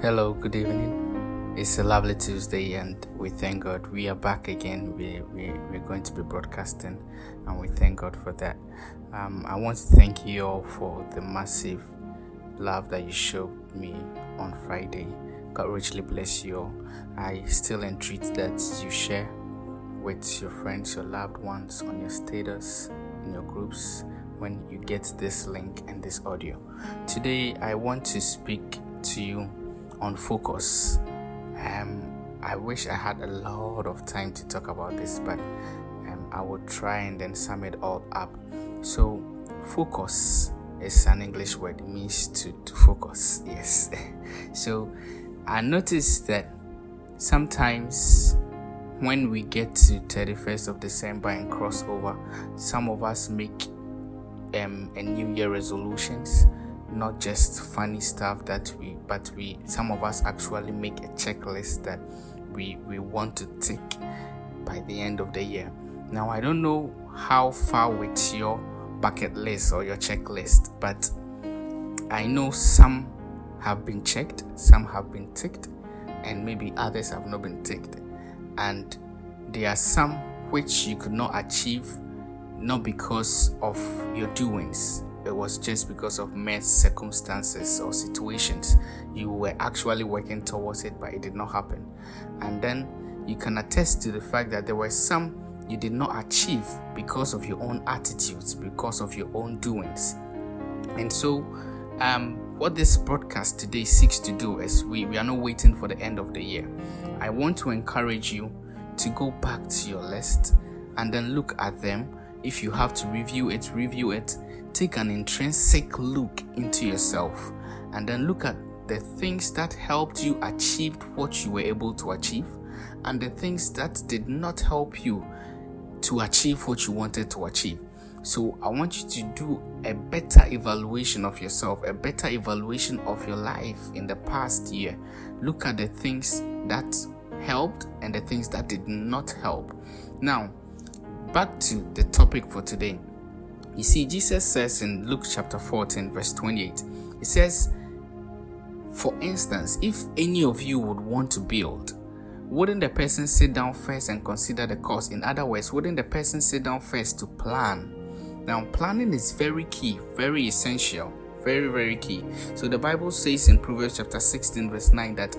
Hello, good evening. It's a lovely Tuesday, and we thank God we are back again. We, we, we're going to be broadcasting, and we thank God for that. Um, I want to thank you all for the massive love that you showed me on Friday. God richly bless you all. I still entreat that you share with your friends, your loved ones on your status, in your groups when you get this link and this audio. Today, I want to speak to you on focus. Um, I wish I had a lot of time to talk about this, but um, I will try and then sum it all up. So, focus is an English word, it means to, to focus, yes. so, I noticed that sometimes when we get to 31st of December and crossover, some of us make um, a New Year resolutions not just funny stuff that we but we some of us actually make a checklist that we we want to tick by the end of the year. Now i don't know how far with your bucket list or your checklist but i know some have been checked some have been ticked and maybe others have not been ticked. And there are some which you could not achieve not because of your doings it was just because of mere circumstances or situations. You were actually working towards it, but it did not happen. And then you can attest to the fact that there were some you did not achieve because of your own attitudes, because of your own doings. And so, um, what this broadcast today seeks to do is we, we are not waiting for the end of the year. I want to encourage you to go back to your list and then look at them. If you have to review it, review it take an intrinsic look into yourself and then look at the things that helped you achieve what you were able to achieve and the things that did not help you to achieve what you wanted to achieve. So, I want you to do a better evaluation of yourself, a better evaluation of your life in the past year. Look at the things that helped and the things that did not help. Now, back to the topic for today. You see, Jesus says in Luke chapter 14, verse 28, He says, For instance, if any of you would want to build, wouldn't the person sit down first and consider the cost? In other words, wouldn't the person sit down first to plan? Now, planning is very key, very essential, very, very key. So the Bible says in Proverbs chapter 16, verse 9, that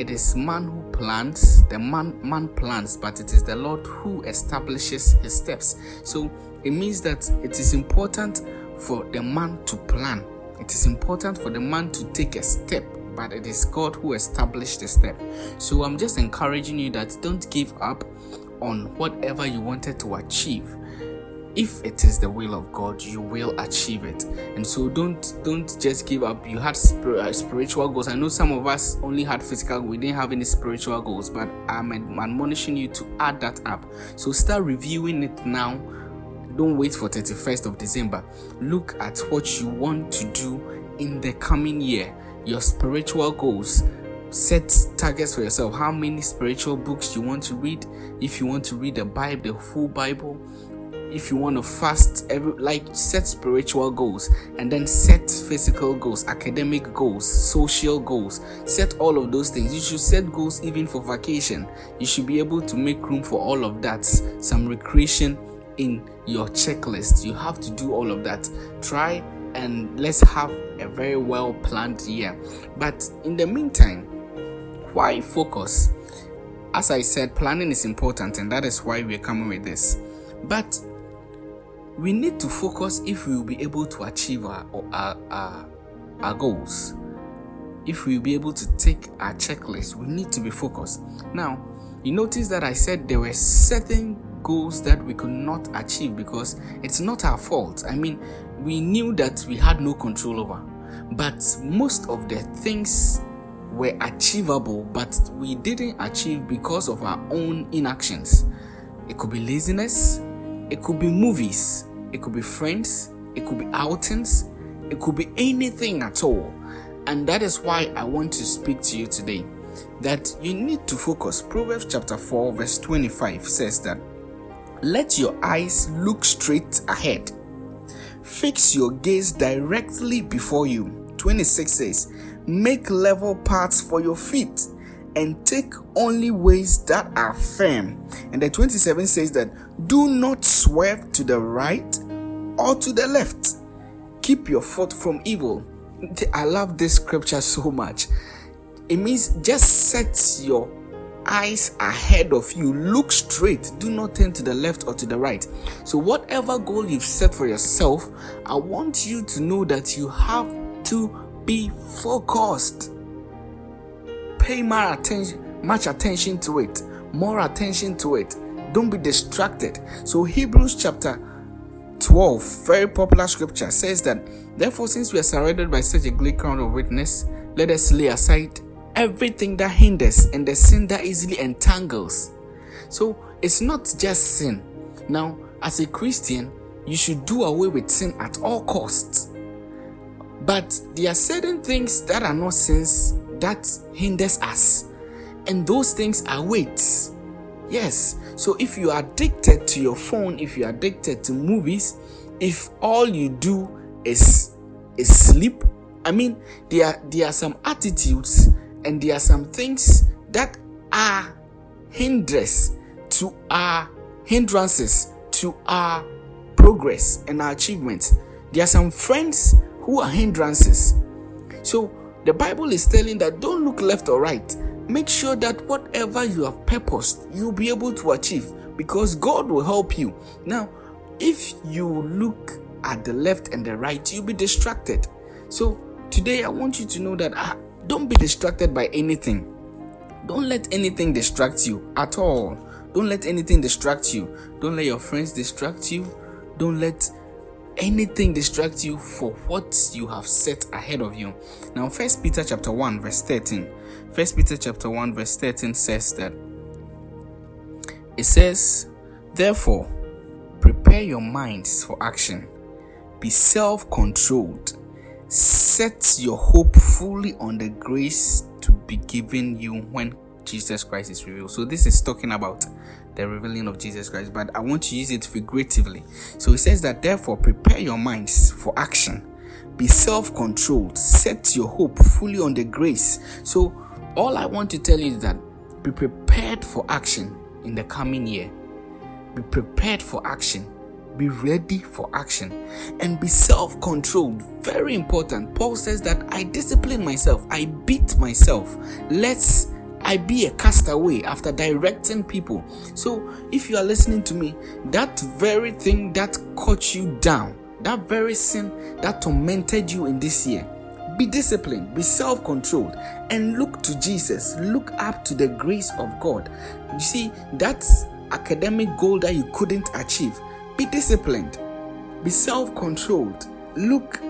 it is man who plants, the man man plants, but it is the Lord who establishes his steps. So it means that it is important for the man to plan. It is important for the man to take a step, but it is God who established the step. So I'm just encouraging you that don't give up on whatever you wanted to achieve if it is the will of God, you will achieve it. And so don't don't just give up. You had uh, spiritual goals. I know some of us only had physical. We didn't have any spiritual goals, but I'm admonishing you to add that up. So start reviewing it now don't wait for 31st of December. Look at what you want to do in the coming year, your spiritual goals. Set targets for yourself. How many spiritual books you want to read? If you want to read the Bible, the full Bible, if you want to fast every like set spiritual goals and then set physical goals academic goals social goals set all of those things you should set goals even for vacation you should be able to make room for all of that some recreation in your checklist. You have to do all of that. Try and let's have a very well planned year. But in the meantime, why focus? As I said, planning is important, and that is why we're coming with this. But we need to focus if we will be able to achieve our, our, our, our goals. If we will be able to take our checklist, we need to be focused. Now, you notice that I said there were certain goals that we could not achieve because it's not our fault. I mean, we knew that we had no control over, but most of the things were achievable, but we didn't achieve because of our own inactions. It could be laziness, it could be movies, it could be friends, it could be outings, it could be anything at all. And that is why I want to speak to you today that you need to focus. Proverbs chapter 4, verse 25 says that let your eyes look straight ahead. Fix your gaze directly before you. 26 says, make level paths for your feet, and take only ways that are firm. And the 27 says that do not swerve to the right or to the left. Keep your foot from evil. I love this scripture so much. It means just set your eyes ahead of you. Look straight. Do not turn to the left or to the right. So, whatever goal you've set for yourself, I want you to know that you have to be focused. Pay more attention, much attention to it, more attention to it. Don't be distracted. So, Hebrews chapter 12, very popular scripture, says that, Therefore, since we are surrounded by such a great crowd of witness, let us lay aside everything that hinders and the sin that easily entangles. So it's not just sin. Now, as a Christian, you should do away with sin at all costs. But there are certain things that are not sins that hinders us. And those things are weights. Yes. So if you are addicted to your phone, if you are addicted to movies, if all you do is is sleep, I mean there are, there are some attitudes and there are some things that are hindrance to our hindrances to our progress and our achievements. There are some friends who are hindrances. So the Bible is telling that don't look left or right. Make sure that whatever you have purposed, you'll be able to achieve because God will help you. Now, if you look at the left and the right, you'll be distracted. So today I want you to know that ah, don't be distracted by anything. Don't let anything distract you at all. Don't let anything distract you. Don't let your friends distract you. Don't let anything distract you for what you have set ahead of you. Now, First Peter chapter 1, verse 13. First Peter chapter 1, verse 13 says that it says, Therefore, prepare your minds for action. Be self-controlled set your hope fully on the grace to be given you when Jesus Christ is revealed. So this is talking about the revealing of Jesus Christ, but I want to use it figuratively. So it says that therefore prepare your minds for action. Be self-controlled. Set your hope fully on the grace. So all I want to tell you is that be prepared for action in the coming year. Be prepared for action be ready for action and be self controlled. Very important. Paul says that I discipline myself, I beat myself. Let's I be a castaway after directing people. So, if you are listening to me, that very thing that caught you down, that very sin that tormented you in this year, be disciplined, be self controlled, and look to Jesus. Look up to the grace of God. You see, that's academic goal that you couldn't achieve. Be disciplined, be self controlled, look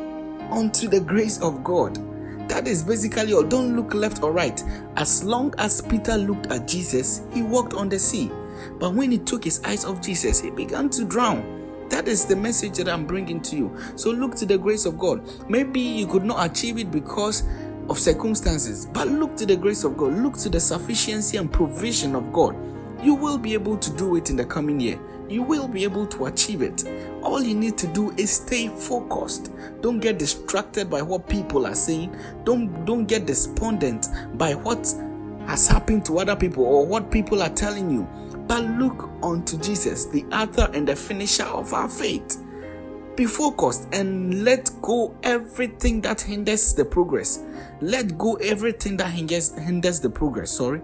unto the grace of God. That is basically all. Don't look left or right. As long as Peter looked at Jesus, he walked on the sea. But when he took his eyes off Jesus, he began to drown. That is the message that I'm bringing to you. So look to the grace of God. Maybe you could not achieve it because of circumstances, but look to the grace of God. Look to the sufficiency and provision of God. You will be able to do it in the coming year you will be able to achieve it. All you need to do is stay focused. Don't get distracted by what people are saying. Don't don't get despondent by what has happened to other people or what people are telling you. But look unto Jesus, the author and the finisher of our faith. Be focused and let go everything that hinders the progress. Let go everything that hinders, hinders the progress. Sorry.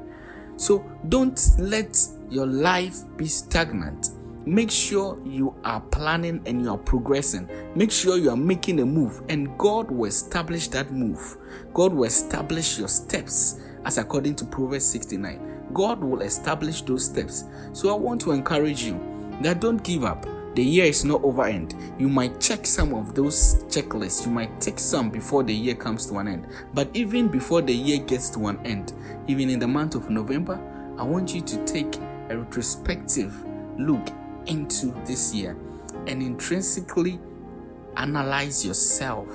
So don't let your life be stagnant make sure you are planning and you are progressing. Make sure you are making a move, and God will establish that move. God will establish your steps as according to Proverbs 69. God will establish those steps. So I want to encourage you that don't give up. The year is not over end. You might check some of those checklists. You might take some before the year comes to an end. But even before the year gets to an end, even in the month of November, I want you to take a retrospective look into this year and intrinsically analyze yourself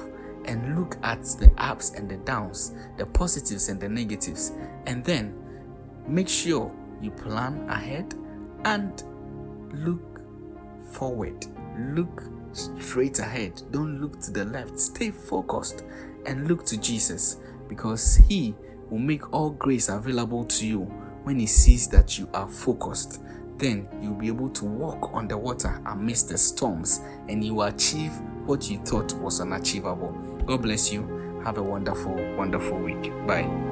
and look at the ups and the downs, the positives and the negatives, and then make sure you plan ahead and look forward. Look straight ahead. Don't look to the left. Stay focused and look to Jesus because He will make all grace available to you when He sees that you are focused. Then you'll be able to walk on the water amidst the storms and you will achieve what you thought was unachievable. God bless you. Have a wonderful, wonderful week. Bye.